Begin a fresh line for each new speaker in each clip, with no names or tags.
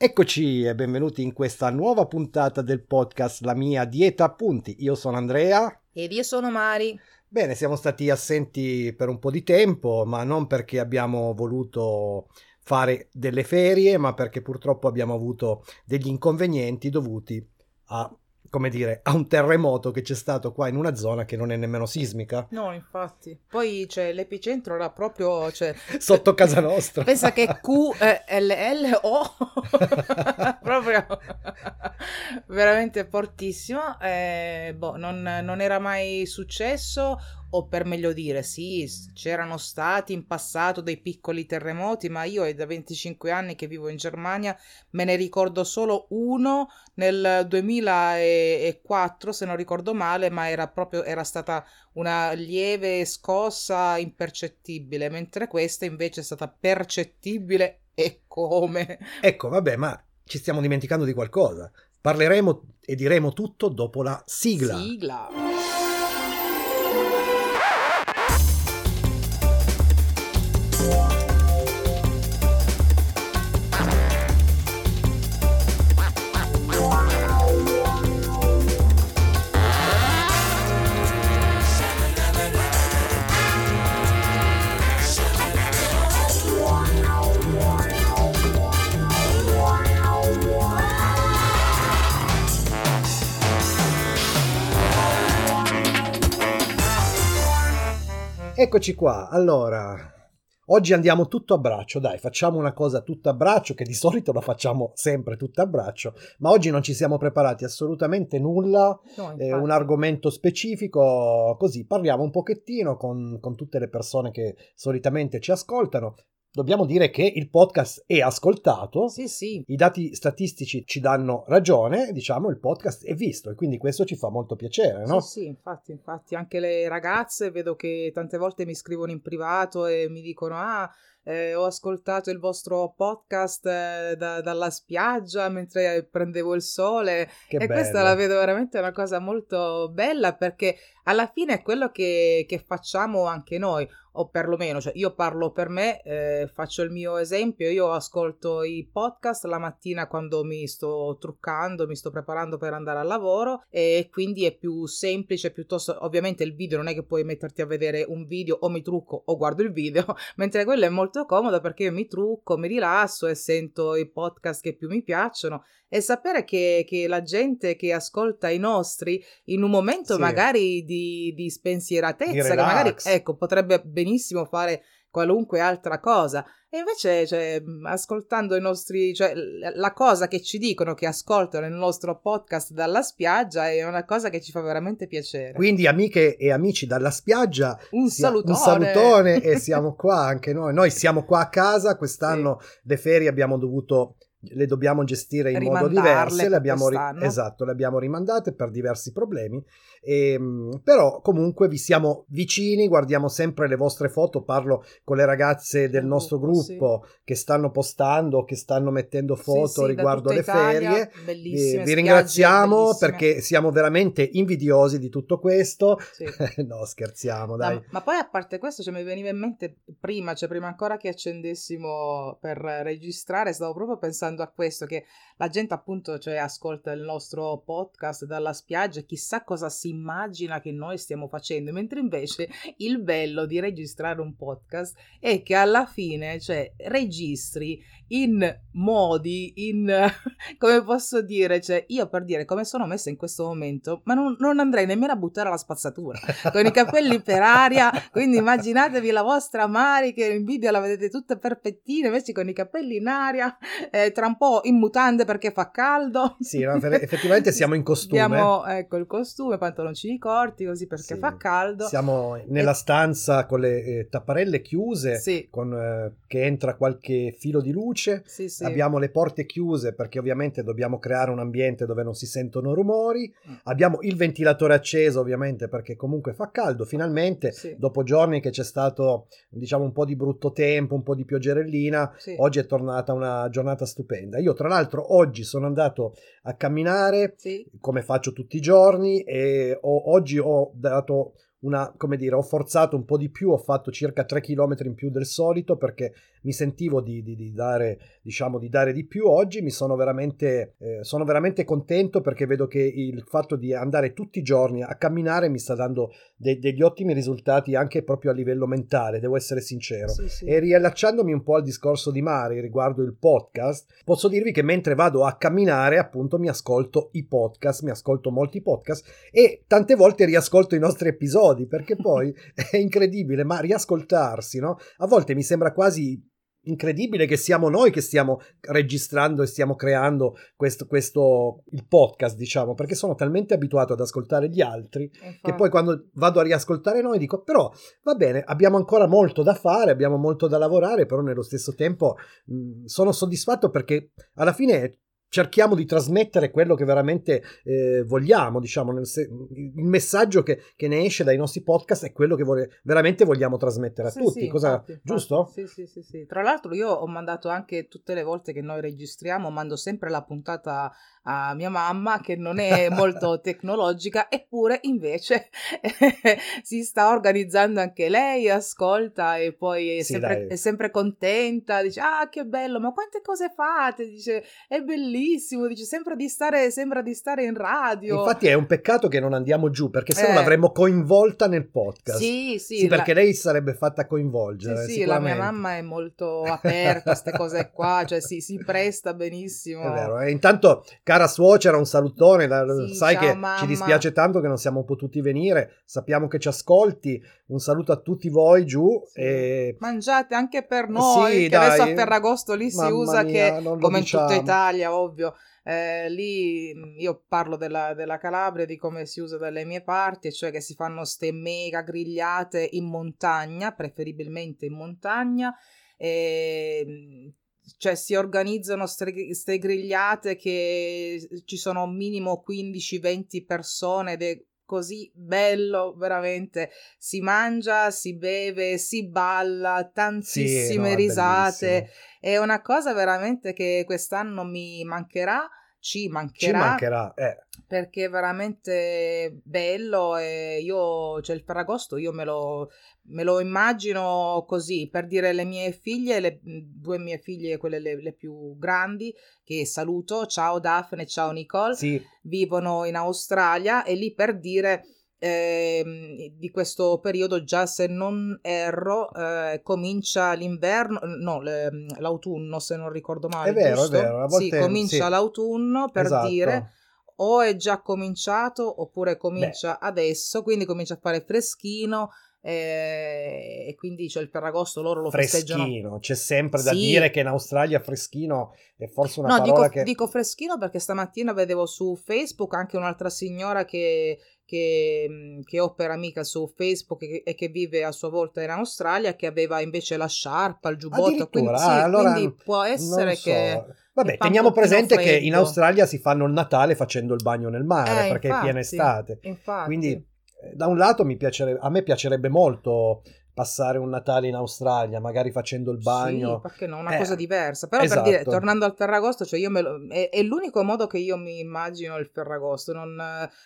Eccoci e benvenuti in questa nuova puntata del podcast La mia dieta appunti. Io sono Andrea.
Ed io sono Mari.
Bene, siamo stati assenti per un po' di tempo, ma non perché abbiamo voluto fare delle ferie, ma perché purtroppo abbiamo avuto degli inconvenienti dovuti a come dire, a un terremoto che c'è stato qua in una zona che non è nemmeno sismica.
No, infatti. Poi cioè, l'epicentro era proprio cioè,
sotto casa nostra.
Pensa che QLLO proprio veramente fortissimo. Eh, boh, non, non era mai successo o per meglio dire, sì, c'erano stati in passato dei piccoli terremoti, ma io è da 25 anni che vivo in Germania, me ne ricordo solo uno nel 2004, se non ricordo male, ma era proprio era stata una lieve scossa impercettibile, mentre questa invece è stata percettibile e come.
Ecco, vabbè, ma ci stiamo dimenticando di qualcosa. Parleremo e diremo tutto dopo la sigla.
Sigla.
Eccoci qua, allora, oggi andiamo tutto a braccio, dai, facciamo una cosa tutto a braccio, che di solito la facciamo sempre tutto a braccio, ma oggi non ci siamo preparati assolutamente nulla, no, eh, un argomento specifico, così. Parliamo un pochettino con, con tutte le persone che solitamente ci ascoltano, Dobbiamo dire che il podcast è ascoltato,
sì, sì.
i dati statistici ci danno ragione, diciamo il podcast è visto e quindi questo ci fa molto piacere, no?
Sì, sì, infatti, infatti anche le ragazze vedo che tante volte mi scrivono in privato e mi dicono ah eh, ho ascoltato il vostro podcast eh, da, dalla spiaggia mentre prendevo il sole che e bello. questa la vedo veramente una cosa molto bella perché alla fine è quello che, che facciamo anche noi o perlomeno, cioè io parlo per me, eh, faccio il mio esempio, io ascolto i podcast la mattina quando mi sto truccando, mi sto preparando per andare al lavoro e quindi è più semplice, piuttosto ovviamente il video non è che puoi metterti a vedere un video o mi trucco o guardo il video, mentre quello è molto comodo perché io mi trucco, mi rilasso e sento i podcast che più mi piacciono e sapere che, che la gente che ascolta i nostri in un momento sì. magari di, di spensieratezza, di che magari ecco, potrebbe benissimo fare qualunque altra cosa. E invece, cioè, ascoltando i nostri, cioè, la cosa che ci dicono che ascoltano il nostro podcast dalla spiaggia è una cosa che ci fa veramente piacere.
Quindi, amiche e amici dalla spiaggia,
un sia, salutone,
un salutone e siamo qua anche noi. Noi siamo qua a casa. Quest'anno sì. le ferie abbiamo dovuto le dobbiamo gestire in modo diverso, le abbiamo, ri- esatto, le abbiamo rimandate per diversi problemi, e, ehm, però comunque vi siamo vicini, guardiamo sempre le vostre foto, parlo con le ragazze del nostro gruppo sì. che stanno postando, che stanno mettendo foto sì, sì, riguardo le Italia, ferie, vi ringraziamo perché siamo veramente invidiosi di tutto questo, no scherziamo dai.
No, ma poi a parte questo cioè, mi veniva in mente prima, cioè prima ancora che accendessimo per registrare, stavo proprio pensando pensando a questo, che la gente appunto cioè, ascolta il nostro podcast dalla spiaggia, chissà cosa si immagina che noi stiamo facendo, mentre invece il bello di registrare un podcast è che alla fine cioè, registri in modi, in come posso dire, cioè io per dire come sono messa in questo momento, ma non, non andrei nemmeno a buttare la spazzatura con i capelli per aria. Quindi immaginatevi la vostra Mari che in video la vedete tutta perfettina, invece con i capelli in aria, eh, tra un po' in mutande perché fa caldo.
Sì, no, effettivamente siamo in costume.
Abbiamo ecco il costume, pantaloncini corti così perché sì. fa caldo.
Siamo nella e... stanza con le eh, tapparelle chiuse, sì. con, eh, che entra qualche filo di luce
sì, sì.
abbiamo le porte chiuse perché ovviamente dobbiamo creare un ambiente dove non si sentono rumori, mm. abbiamo il ventilatore acceso ovviamente perché comunque fa caldo, finalmente dopo giorni che c'è stato diciamo un po' di brutto tempo, un po' di pioggerellina, oggi è tornata una giornata stupenda. Io tra l'altro oggi sono andato a camminare come faccio tutti i giorni e ho, oggi ho dato una, come dire, ho forzato un po' di più, ho fatto circa 3 km in più del solito perché mi sentivo di, di, di, dare, diciamo, di dare di più oggi, mi sono veramente, eh, sono veramente contento perché vedo che il fatto di andare tutti i giorni a camminare mi sta dando de- degli ottimi risultati anche proprio a livello mentale, devo essere sincero. Sì, sì. E riallacciandomi un po' al discorso di Mari riguardo il podcast, posso dirvi che mentre vado a camminare appunto mi ascolto i podcast, mi ascolto molti podcast e tante volte riascolto i nostri episodi perché poi è incredibile, ma riascoltarsi, no? A volte mi sembra quasi incredibile che siamo noi che stiamo registrando e stiamo creando questo, questo il podcast, diciamo, perché sono talmente abituato ad ascoltare gli altri Infatti. che poi quando vado a riascoltare noi dico però va bene, abbiamo ancora molto da fare, abbiamo molto da lavorare, però nello stesso tempo mh, sono soddisfatto perché alla fine cerchiamo di trasmettere quello che veramente eh, vogliamo, diciamo, se- il messaggio che, che, ne esce dai nostri podcast è quello che vole- veramente vogliamo trasmettere a sì, tutti,
sì,
Cosa,
infatti,
giusto?
Sì, sì, sì, sì. Tra l'altro io ho mandato anche tutte le volte che noi registriamo, mando sempre la puntata a mia mamma che non è molto tecnologica, eppure invece si sta organizzando anche lei, ascolta e poi è, sempre, è, sempre, contenta, dice ah che bello, ma quante cose fate, dice è bellissimo, dice sempre di stare, sembra di stare in radio.
Infatti è un peccato che non andiamo giù perché se no eh. l'avremmo coinvolta nel podcast.
Sì, sì.
sì perché la... lei sarebbe fatta coinvolgere.
Sì, sì la mia mamma è molto aperta a queste cose qua, cioè si, si presta benissimo.
È vero, e intanto cara suocera, un salutone. Sì, sai che mamma. ci dispiace tanto che non siamo potuti venire. Sappiamo che ci ascolti. Un saluto a tutti voi giù. Sì. E...
Mangiate anche per noi. Sì, che dai. adesso a Ferragosto lì si usa mia, che, come diciamo. in tutta Italia, ovvio. Eh, lì io parlo della, della, Calabria, di come si usa dalle mie parti, cioè che si fanno ste mega grigliate in montagna, preferibilmente in montagna. E cioè si organizzano queste grigliate che ci sono minimo 15-20 persone ed è così bello, veramente. Si mangia, si beve, si balla, tantissime sì, no, risate. È, è una cosa veramente che quest'anno mi mancherà ci mancherà.
Ci mancherà, eh.
Perché è veramente bello e io, cioè il Ferragosto, io me lo, me lo immagino così, per dire le mie figlie, le due mie figlie, quelle le, le più grandi, che saluto, ciao Daphne, ciao Nicole,
sì.
vivono in Australia e lì per dire eh, di questo periodo già se non erro eh, comincia l'inverno no l'autunno se non ricordo male
è vero
giusto?
è vero a volte,
sì comincia sì. l'autunno per
esatto.
dire o è già cominciato oppure comincia Beh. adesso quindi comincia a fare freschino eh, e quindi cioè, il Ferragosto loro lo
freschino,
festeggiano.
c'è sempre da sì. dire che in Australia freschino è forse una
no,
parola
dico,
che...
dico freschino perché stamattina vedevo su Facebook anche un'altra signora che, che, che opera mica su Facebook e, e, che vive a sua volta in Australia che aveva invece la sciarpa, il giubbotto, quindi, sì,
ah, allora,
quindi può essere so. che...
Vabbè, teniamo presente che in Australia si fanno il Natale facendo il bagno nel mare
eh,
perché
infatti,
è piena estate.
Infatti.
Quindi da un lato mi piacerebbe, a me piacerebbe molto passare un Natale in Australia, magari facendo il bagno.
Sì, perché no, una eh, cosa diversa. Però esatto. per dire, tornando al Ferragosto, cioè io me lo, è, è, l'unico modo che io mi immagino il Ferragosto. Non,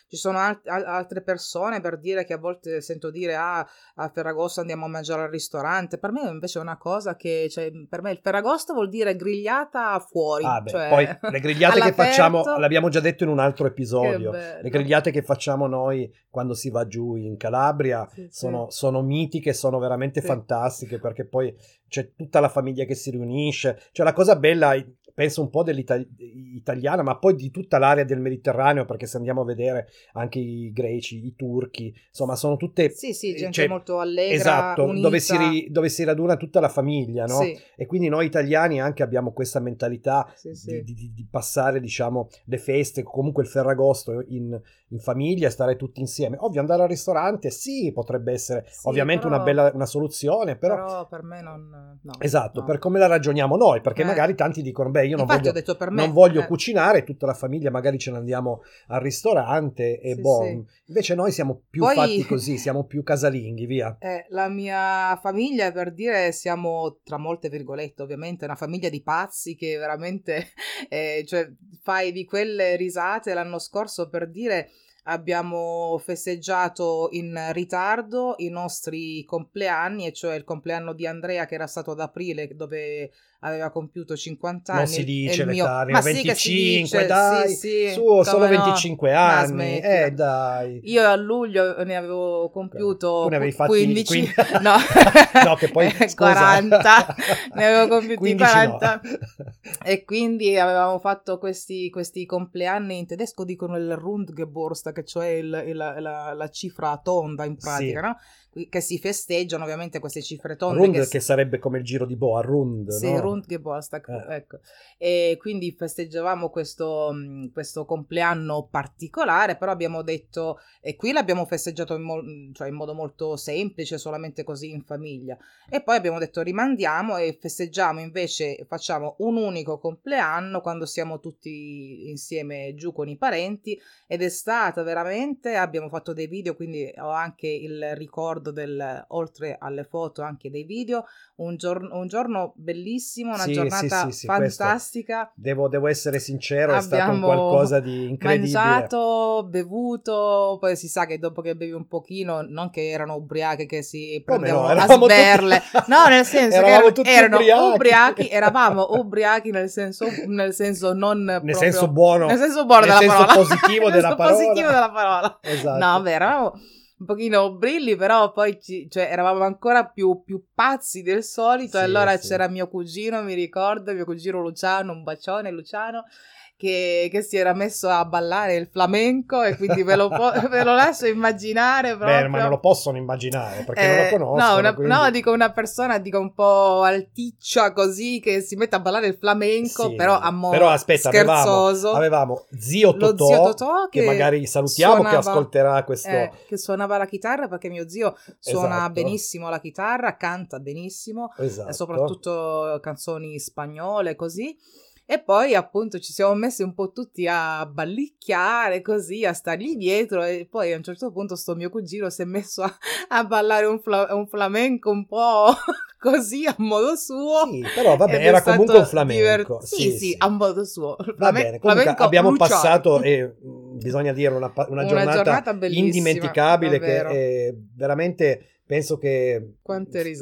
ci sono alt- altre persone per dire che a volte sento dire ah, a Ferragosto andiamo a mangiare al ristorante. Per me invece è una cosa che, cioè, per me il Ferragosto vuol dire grigliata fuori.
Ah, beh,
cioè,
poi le grigliate che facciamo, l'abbiamo già detto in un altro episodio, le grigliate che facciamo noi quando si va giù in Calabria sì, sono, sì. sono mitiche, sono veramente sì. fantastiche perché poi c'è tutta la famiglia che si riunisce. Cioè la cosa bella penso un po' dell'italiana, ma poi di tutta l'area del Mediterraneo, perché se andiamo a vedere anche i greci, i turchi, insomma, sono tutte...
Sì, sì, gente cioè, molto allegra,
Esatto. Dove, si dove si raduna tutta la famiglia, no? Sì. E quindi noi italiani anche abbiamo questa mentalità sì, sì. Di, di, di, passare, diciamo, le feste, comunque il Ferragosto in, in, famiglia, stare tutti insieme. Ovvio, andare al ristorante, sì, potrebbe essere ovviamente però, una bella una soluzione, però...
Però per me non... No,
esatto,
no.
per come la ragioniamo noi, perché eh. magari tanti dicono, beh, io non
Infatti
voglio,
me,
non voglio
eh.
cucinare, tutta la famiglia magari ce ne andiamo al ristorante e
sì,
boh.
Sì.
Invece noi siamo più
Poi,
fatti così, siamo più casalinghi, via.
Eh, la mia famiglia, per dire, siamo, tra molte virgolette ovviamente, una famiglia di pazzi che veramente, eh, cioè, fai di quelle risate l'anno scorso per dire abbiamo festeggiato in ritardo i nostri compleanni, e cioè il compleanno di Andrea che era stato ad aprile, dove aveva compiuto 50 anni.
Non si dice
mio...
Ma 25, sì dice, dai, sì, sì, su, solo 25 no? anni, eh dai.
Io a luglio ne avevo compiuto ne fatti 15, 15...
no. no, che poi
40, ne avevo compiuti 40 no. e quindi avevamo fatto questi, questi, compleanni in tedesco dicono il Rundgeburtstag, cioè il, il, la, la, cifra tonda in pratica, no? che si festeggiano ovviamente queste cifre tonde.
Rund
che,
che sarebbe come il giro di boa, Rund.
Sì,
no?
Rund Geburtstag, eh. ecco. E quindi festeggiavamo questo, questo, compleanno particolare, però abbiamo detto, e qui l'abbiamo festeggiato in, mo- cioè in modo molto semplice, solamente così in famiglia. E poi abbiamo detto rimandiamo e festeggiamo invece, facciamo un unico compleanno quando siamo tutti insieme giù con i parenti ed è stata veramente, abbiamo fatto dei video, quindi ho anche il ricordo ricordo del, oltre alle foto anche dei video, un, giorno, un giorno bellissimo, una sì, giornata sì, sì, fantastica.
Devo, devo, essere sincero, Abbiamo è stato un qualcosa di incredibile.
mangiato, bevuto, poi si sa che dopo che bevi un pochino, non che erano ubriache che si prendevano no, a sberle, tutti... no nel senso eravamo che erano, erano ubriachi. ubriachi. eravamo ubriachi nel senso, nel senso non
nel
proprio,
senso buono,
nel senso buono
nel
della
senso
parola.
positivo della parola.
positivo della parola.
Esatto.
No, vabbè, eravamo un pochino brilli, però poi ci, cioè, eravamo ancora più, più, pazzi del solito. Sì, e allora sì. c'era mio cugino, mi ricordo, mio cugino Luciano, un bacione Luciano che, che, si era messo a ballare il flamenco e quindi ve lo, po- ve lo lascio immaginare. Proprio.
Beh, ma non lo possono immaginare perché eh, non lo conoscono.
No, una,
quindi...
no, dico una persona dico un po' alticcia così che si mette a ballare il flamenco, sì, però a modo però, aspetta, scherzoso.
Avevamo, avevamo zio, Totò, zio Totò che, che, magari salutiamo suonava, che ascolterà questo.
Eh, che suonava la chitarra perché mio zio suona esatto. benissimo la chitarra, canta benissimo, esatto. soprattutto canzoni spagnole così. E poi appunto ci siamo messi un po' tutti a ballicchiare così, a stargli dietro e poi a un certo punto sto mio cugino si è messo a, a ballare un, fla- un, flamenco un po' così a modo suo.
Sì, però vabbè, era comunque un flamenco. Divert-
sì, sì, sì, a modo suo.
Va bene, comunque abbiamo luciano. passato, e bisogna dire, una, una, una giornata, giornata indimenticabile che è veramente penso che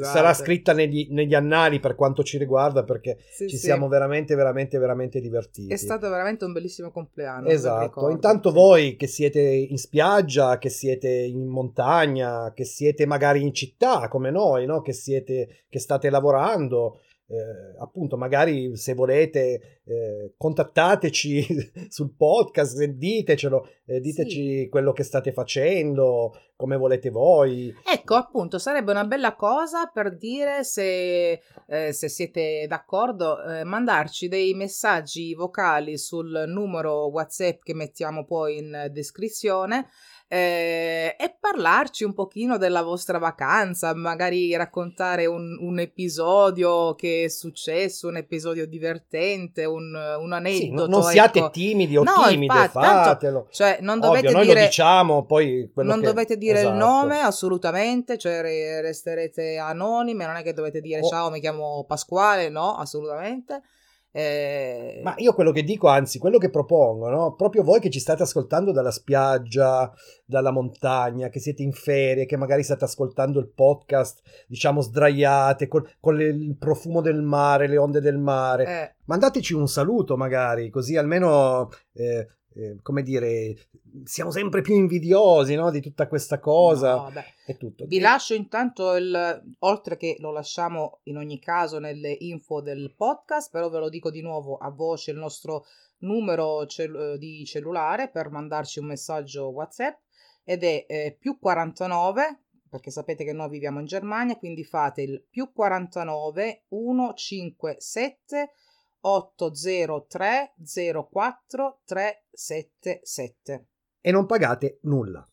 sarà scritta negli, negli, annali per quanto ci riguarda perché sì, ci sì. siamo veramente veramente veramente divertiti
è stato veramente un bellissimo compleanno
esatto intanto voi che siete in spiaggia che siete in montagna che siete magari in città come noi no? che siete che state lavorando eh, appunto magari se volete eh, contattateci sul podcast ditecelo eh, diteci sì. quello che state facendo come volete voi
ecco appunto sarebbe una bella cosa per dire se, eh, se siete d'accordo eh, mandarci dei messaggi vocali sul numero whatsapp che mettiamo poi in descrizione eh, e parlarci un pochino della vostra vacanza, magari raccontare un, un, episodio che è successo, un episodio divertente, un, un aneddoto.
Sì, non siate ecco. timidi o no, timide, infatti, fatelo.
Tanto, cioè, non dovete Ovvio, dire,
noi lo diciamo, poi
non
che...
dovete dire esatto. il nome assolutamente, cioè resterete anonime, non è che dovete dire oh. ciao, mi chiamo Pasquale, no, assolutamente. Eh...
Ma io quello che dico, anzi, quello che propongo, no? proprio voi che ci state ascoltando dalla spiaggia, dalla montagna, che siete in ferie, che magari state ascoltando il podcast, diciamo, sdraiate, col, con le, il profumo del mare, le onde del mare, eh. mandateci un saluto magari, così almeno eh, eh, come dire, siamo sempre più invidiosi no, di tutta questa cosa. No, tutto.
Vi lascio intanto il, oltre che lo lasciamo in ogni caso nelle info del podcast, però ve lo dico di nuovo a voce il nostro numero cell- di cellulare per mandarci un messaggio WhatsApp ed è eh, più 49 perché sapete che noi viviamo in Germania, quindi fate il più 49 157 803 04 377
e non pagate nulla.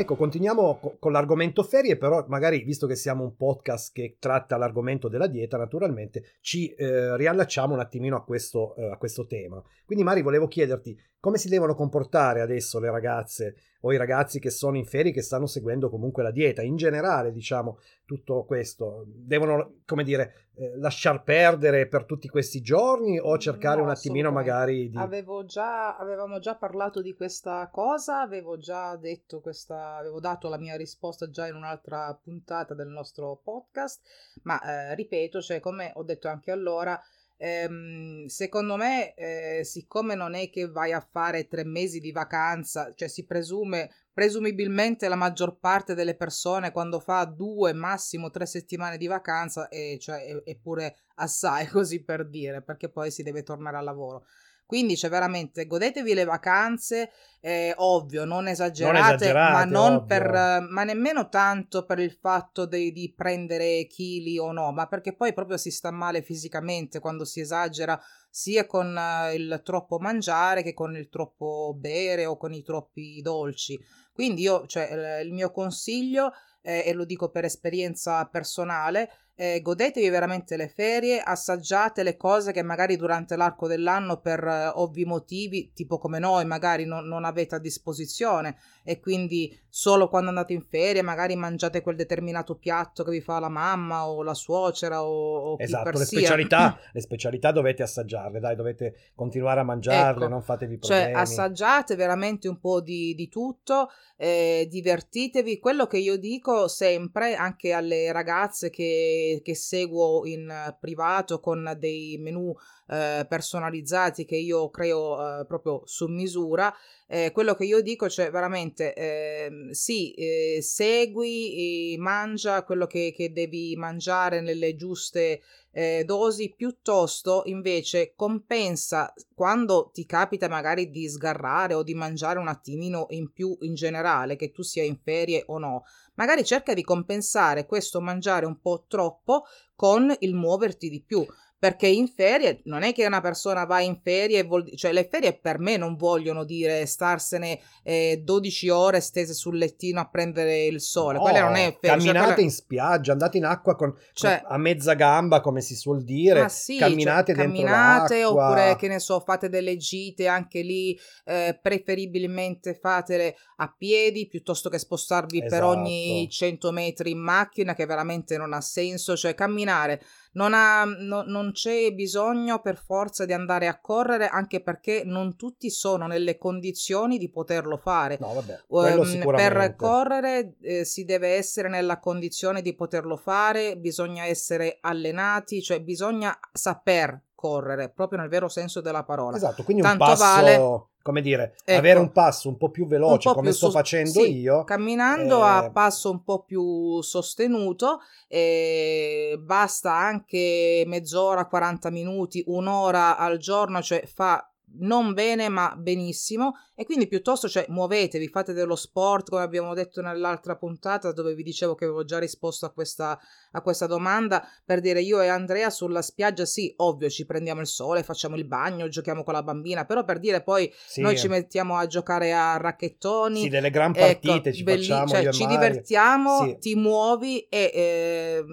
Ecco, continuiamo co- con l'argomento ferie, però magari, visto che siamo un podcast che tratta l'argomento della dieta, naturalmente ci eh, riallacciamo un attimino a questo, eh, a questo tema. Quindi Mari, volevo chiederti, come si devono comportare adesso le ragazze o i ragazzi che sono in ferie che stanno seguendo comunque la dieta. In generale, diciamo, tutto questo devono, come dire, eh, lasciar perdere per tutti questi giorni o cercare no, un attimino magari di...
Avevo già, avevamo già parlato di questa cosa, avevo già detto questa, avevo dato la mia risposta già in un'altra puntata del nostro podcast, ma eh, ripeto, cioè come ho detto anche allora, ehm, secondo me, eh, siccome non è che vai a fare tre mesi di vacanza, cioè si presume, presumibilmente la maggior parte delle persone quando fa due, massimo tre settimane di vacanza, e cioè, è, è pure assai così per dire, perché poi si deve tornare al lavoro. Quindi, cioè, veramente godetevi le vacanze, eh, ovvio, non esagerate, non esagerate ma, non per, ma nemmeno tanto per il fatto de, di prendere chili o no, ma perché poi proprio si sta male fisicamente quando si esagera sia con uh, il troppo mangiare che con il troppo bere o con i troppi dolci. Quindi io, cioè, il mio consiglio, eh, e lo dico per esperienza personale, eh, godetevi veramente le ferie, assaggiate le cose che magari durante l'arco dell'anno per eh, ovvi motivi, tipo come noi, magari non, non, avete a disposizione e quindi solo quando andate in ferie magari mangiate quel determinato piatto che vi fa la mamma o la suocera o, o
esatto, le specialità, le specialità dovete assaggiarle, dai, dovete continuare a mangiarle, ecco, non fatevi cioè, problemi.
Cioè, assaggiate veramente un po' di, di tutto, eh, divertitevi. Quello che io dico sempre anche alle ragazze che che, seguo in privato con dei menu eh, personalizzati che io creo eh, proprio su misura. Eh, quello che io dico, cioè veramente ehm, sì, eh, segui, mangia quello che, che, devi mangiare nelle giuste eh, dosi, piuttosto invece compensa quando ti capita magari di sgarrare o di mangiare un attimino in più in generale, che tu sia in ferie o no, magari cerca di compensare questo mangiare un po' troppo con il muoverti di più perché in ferie non è che una persona va in ferie e vuol cioè le ferie per me non vogliono dire starsene eh, 12 ore stese sul lettino a prendere il sole, no, quella non è
ferie. Camminate cioè, quella... in spiaggia, andate in acqua con, cioè, con, a mezza gamba come si suol dire, sì, camminate cioè, dentro camminate l'acqua.
oppure che ne so, fate delle gite anche lì, eh, preferibilmente fatele a piedi piuttosto che spostarvi esatto. per ogni 100 metri in macchina che veramente non ha senso, cioè camminare non, ha, no, non c'è bisogno per forza di andare a correre, anche perché non tutti sono nelle condizioni di poterlo fare.
No, vabbè, um,
per correre eh, si deve essere nella condizione di poterlo fare, bisogna essere allenati, cioè bisogna saper correre, proprio nel vero senso della parola.
Esatto, quindi Tanto un passo, vale... come dire, ecco, avere un passo un po' più veloce po come più sto sos- facendo sì, io.
Camminando eh... a passo un po' più sostenuto, eh, basta anche mezz'ora, 40 minuti, un'ora al giorno, cioè fa non bene ma benissimo e quindi piuttosto cioè muovetevi, fate dello sport come abbiamo detto nell'altra puntata dove vi dicevo che avevo già risposto a questa, a questa domanda per dire io e Andrea sulla spiaggia sì ovvio ci prendiamo il sole, facciamo il bagno, giochiamo con la bambina però per dire poi sì. noi ci mettiamo a giocare a racchettoni
sì delle gran ecco, partite ecco, ci belli, facciamo
cioè, ci divertiamo, sì. ti muovi e eh,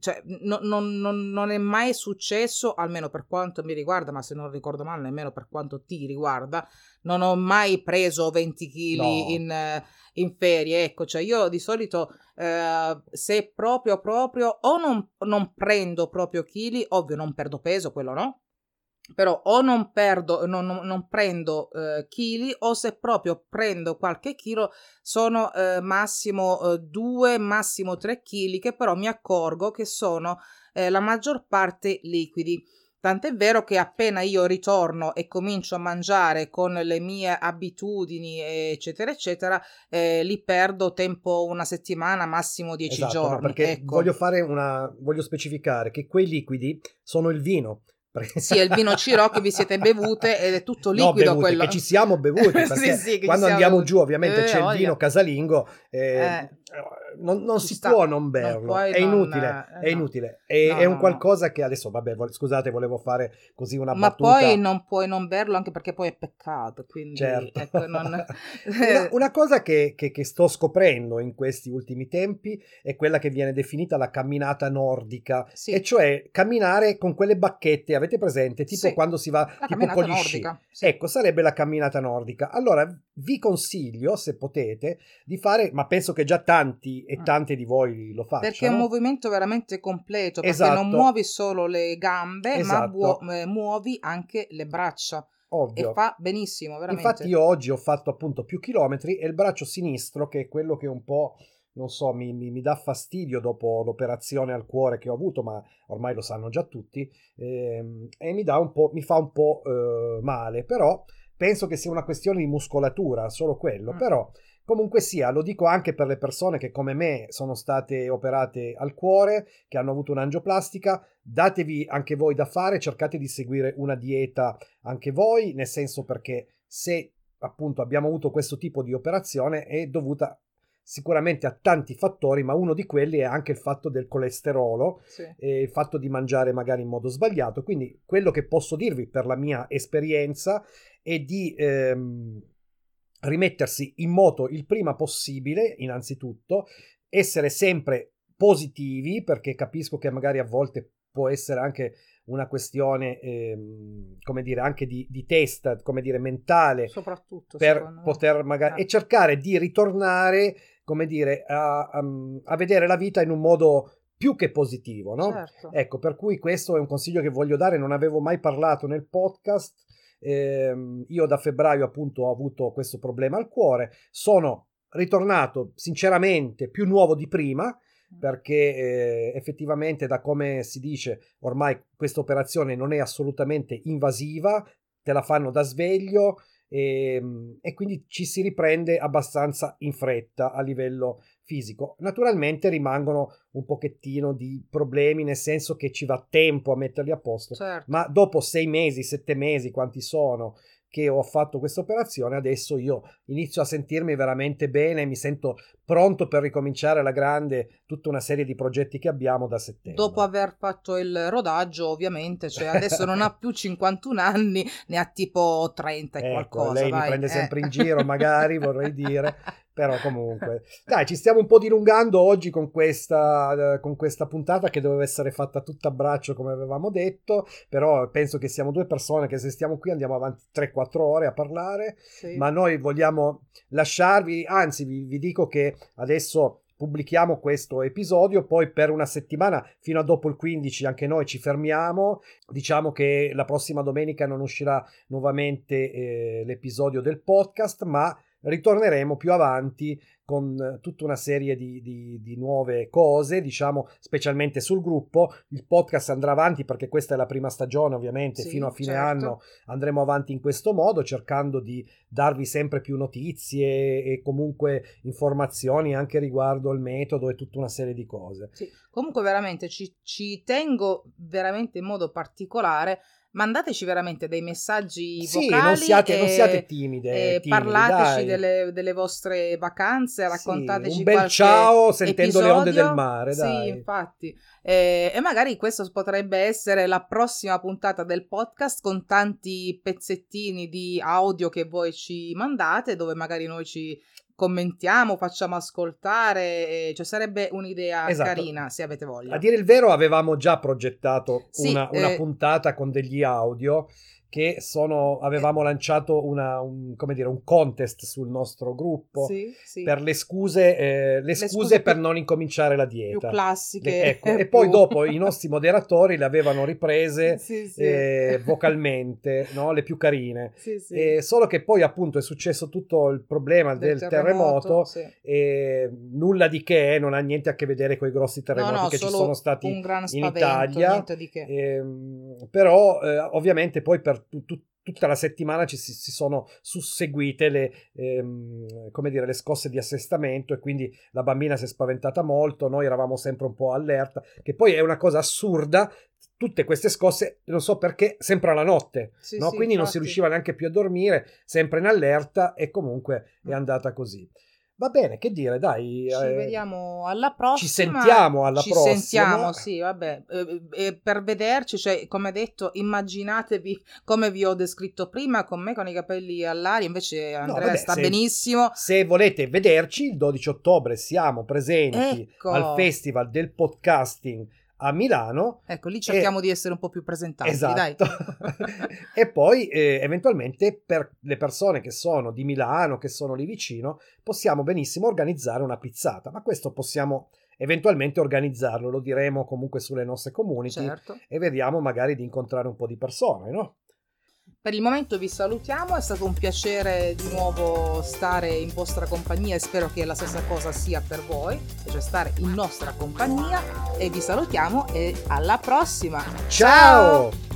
cioè, no, non, non, non è mai successo almeno per quanto mi riguarda ma se non ricordo male nemmeno per quanto ti riguarda, non ho mai preso 20 kg no. in, in, ferie. Ecco, cioè io di solito eh, se proprio proprio o non, non prendo proprio chili, ovvio non perdo peso, quello no. Però o non perdo, non, non, non prendo eh, chili o se proprio prendo qualche chilo sono eh, massimo eh, 2, massimo 3 chili che però mi accorgo che sono eh, la maggior parte liquidi. Tant'è vero che appena io ritorno e comincio a mangiare con le mie abitudini, eccetera, eccetera, eh, li perdo tempo una settimana, massimo dieci
esatto,
giorni.
No, perché ecco. voglio fare una. voglio specificare che quei liquidi sono il vino.
Sì, è il vino Ciro che vi siete bevute ed è tutto liquido no, bevute, quello.
che ci siamo bevuti perché sì, sì, quando andiamo bevuti. giù ovviamente eh, c'è il vino casalingo eh, eh non, non si sta, può non berlo, non è, inutile, non, eh, è inutile, è, no, è un qualcosa che adesso, vabbè, vo- scusate, volevo fare così una
Ma
battuta.
Ma poi non puoi non berlo anche perché poi è peccato, quindi certo. ecco,
una, una, cosa che, che, che, sto scoprendo in questi ultimi tempi è quella che viene definita la camminata nordica, sì. e cioè camminare con quelle bacchette, avete presente? Tipo sì. quando si va la tipo con gli sci. Sì. Ecco, sarebbe la camminata nordica. Allora, vi consiglio, se potete, di fare, ma penso che già tanti e mm. tante di voi lo facciano.
Perché è un movimento veramente completo, perché esatto. non muovi solo le gambe, esatto. ma eh, muovi anche le braccia. Ovvio. E fa benissimo, veramente.
Infatti io oggi ho fatto appunto più chilometri e il braccio sinistro, che è quello che un po' non so, mi, mi, mi, dà fastidio dopo l'operazione al cuore che ho avuto, ma ormai lo sanno già tutti, ehm, e mi, dà un po', mi fa un po' eh, male, però penso che sia una questione di muscolatura, solo quello, mm. però comunque sia, lo dico anche per le persone che come me sono state operate al cuore, che hanno avuto un'angioplastica, datevi anche voi da fare, cercate di seguire una dieta anche voi, nel senso perché se appunto abbiamo avuto questo tipo di operazione è dovuta sicuramente a tanti fattori, ma uno di quelli è anche il fatto del colesterolo sì. e il fatto di mangiare magari in modo sbagliato. Quindi quello che posso dirvi per la mia esperienza è di ehm, rimettersi in moto il prima possibile, innanzitutto, essere sempre positivi, perché capisco che magari a volte può essere anche una questione, ehm, come dire, anche di, di testa, come dire, mentale,
soprattutto
per poter magari, eh. e cercare di ritornare come dire, a, a, a vedere la vita in un modo più che positivo, no? Certo. Ecco, per cui questo è un consiglio che voglio dare, non avevo mai parlato nel podcast. Eh, io da febbraio appunto ho avuto questo problema al cuore, sono ritornato sinceramente più nuovo di prima mm. perché eh, effettivamente da come si dice ormai questa operazione non è assolutamente invasiva, te la fanno da sveglio, e, ehm, e quindi ci si riprende abbastanza in fretta a livello fisico. Naturalmente rimangono un pochettino di problemi, nel senso che ci va tempo a metterli a posto, certo. ma dopo sei mesi, sette mesi, quanti sono, che ho fatto questa operazione, adesso io inizio a sentirmi veramente bene, mi sento pronto per ricominciare alla grande tutta una serie di progetti che abbiamo da settembre.
Dopo aver fatto il rodaggio, ovviamente, cioè adesso non ha più 51 anni, ne ha tipo 30 e ecco, qualcosa.
Lei
vai.
mi prende eh. sempre in giro, magari vorrei dire, però comunque. Dai, ci stiamo un po' dilungando oggi con questa, con questa puntata che doveva essere fatta tutta a braccio come avevamo detto, però penso che siamo due persone che se stiamo qui andiamo avanti 3-4 ore a parlare, sì. ma noi vogliamo lasciarvi, anzi vi, vi dico che adesso pubblichiamo questo episodio, poi per una settimana fino a dopo il 15 anche noi ci fermiamo, diciamo che la prossima domenica non uscirà nuovamente eh, l'episodio del podcast, ma ritorneremo più avanti con eh, tutta una serie di, di, di, nuove cose, diciamo, specialmente sul gruppo. Il podcast andrà avanti perché questa è la prima stagione, ovviamente, sì, fino a fine certo. anno andremo avanti in questo modo, cercando di darvi sempre più notizie e comunque informazioni anche riguardo il metodo e tutta una serie di cose.
Sì. Comunque veramente ci, ci tengo veramente in modo particolare mandateci veramente dei messaggi sì, vocali.
Non siate, e, non siate timide.
E timidi, parlateci delle, delle, vostre vacanze, raccontateci sì,
un bel ciao sentendo
episodio.
le onde del mare. Dai.
Sì, infatti. E, e magari questo potrebbe essere la prossima puntata del podcast con tanti pezzettini di audio che voi ci mandate, dove magari noi ci commentiamo, facciamo ascoltare, cioè sarebbe un'idea esatto. carina se avete voglia.
A dire il vero avevamo già progettato sì, una, una eh... puntata con degli audio che sono, avevamo lanciato una, un, dire, un, contest sul nostro gruppo sì, sì. per le scuse, eh, le, le scuse, scuse, per non incominciare la dieta.
Più classiche.
Le, ecco. E poi dopo i nostri moderatori le avevano riprese sì, eh, vocalmente, no? le più carine. Eh, solo che poi appunto è successo tutto il problema del, del terremoto, terremoto nulla di che, non ha niente a che vedere con i grossi terremoti no, no, che ci sono stati in Italia. Ehm, però eh, ovviamente poi per tu, tutta la settimana ci si, si sono susseguite le, ehm, come dire, le scosse di assestamento e quindi la bambina si è spaventata molto, noi eravamo sempre un po' allerta, che poi è una cosa assurda, tutte queste scosse, non so perché, sempre alla notte, sì, no? sì, quindi infatti. non si riusciva neanche più a dormire, sempre in allerta e comunque è mm. andata così. Va bene, che dire, dai.
Ci eh, vediamo alla prossima.
Ci sentiamo alla
ci
prossima.
Ci sentiamo, sì, vabbè. Eh, eh, per vederci, cioè, come detto, immaginatevi come vi ho descritto prima, con me con i capelli all'aria, invece Andrea no, vabbè, sta
se,
benissimo.
Se volete vederci, il 12 ottobre siamo presenti ecco. al Festival del Podcasting a Milano.
Ecco, lì cerchiamo e... di essere un po' più presentabili,
esatto. e poi eh, eventualmente per le persone che sono di Milano, che sono lì vicino, possiamo benissimo organizzare una pizzata, ma questo possiamo eventualmente organizzarlo, lo diremo comunque sulle nostre community certo. e vediamo magari di incontrare un po' di persone, no?
Per il momento vi salutiamo, è stato un piacere di nuovo stare in vostra compagnia e spero che la stessa cosa sia per voi, cioè stare in nostra compagnia e vi salutiamo e alla prossima.
Ciao! Ciao!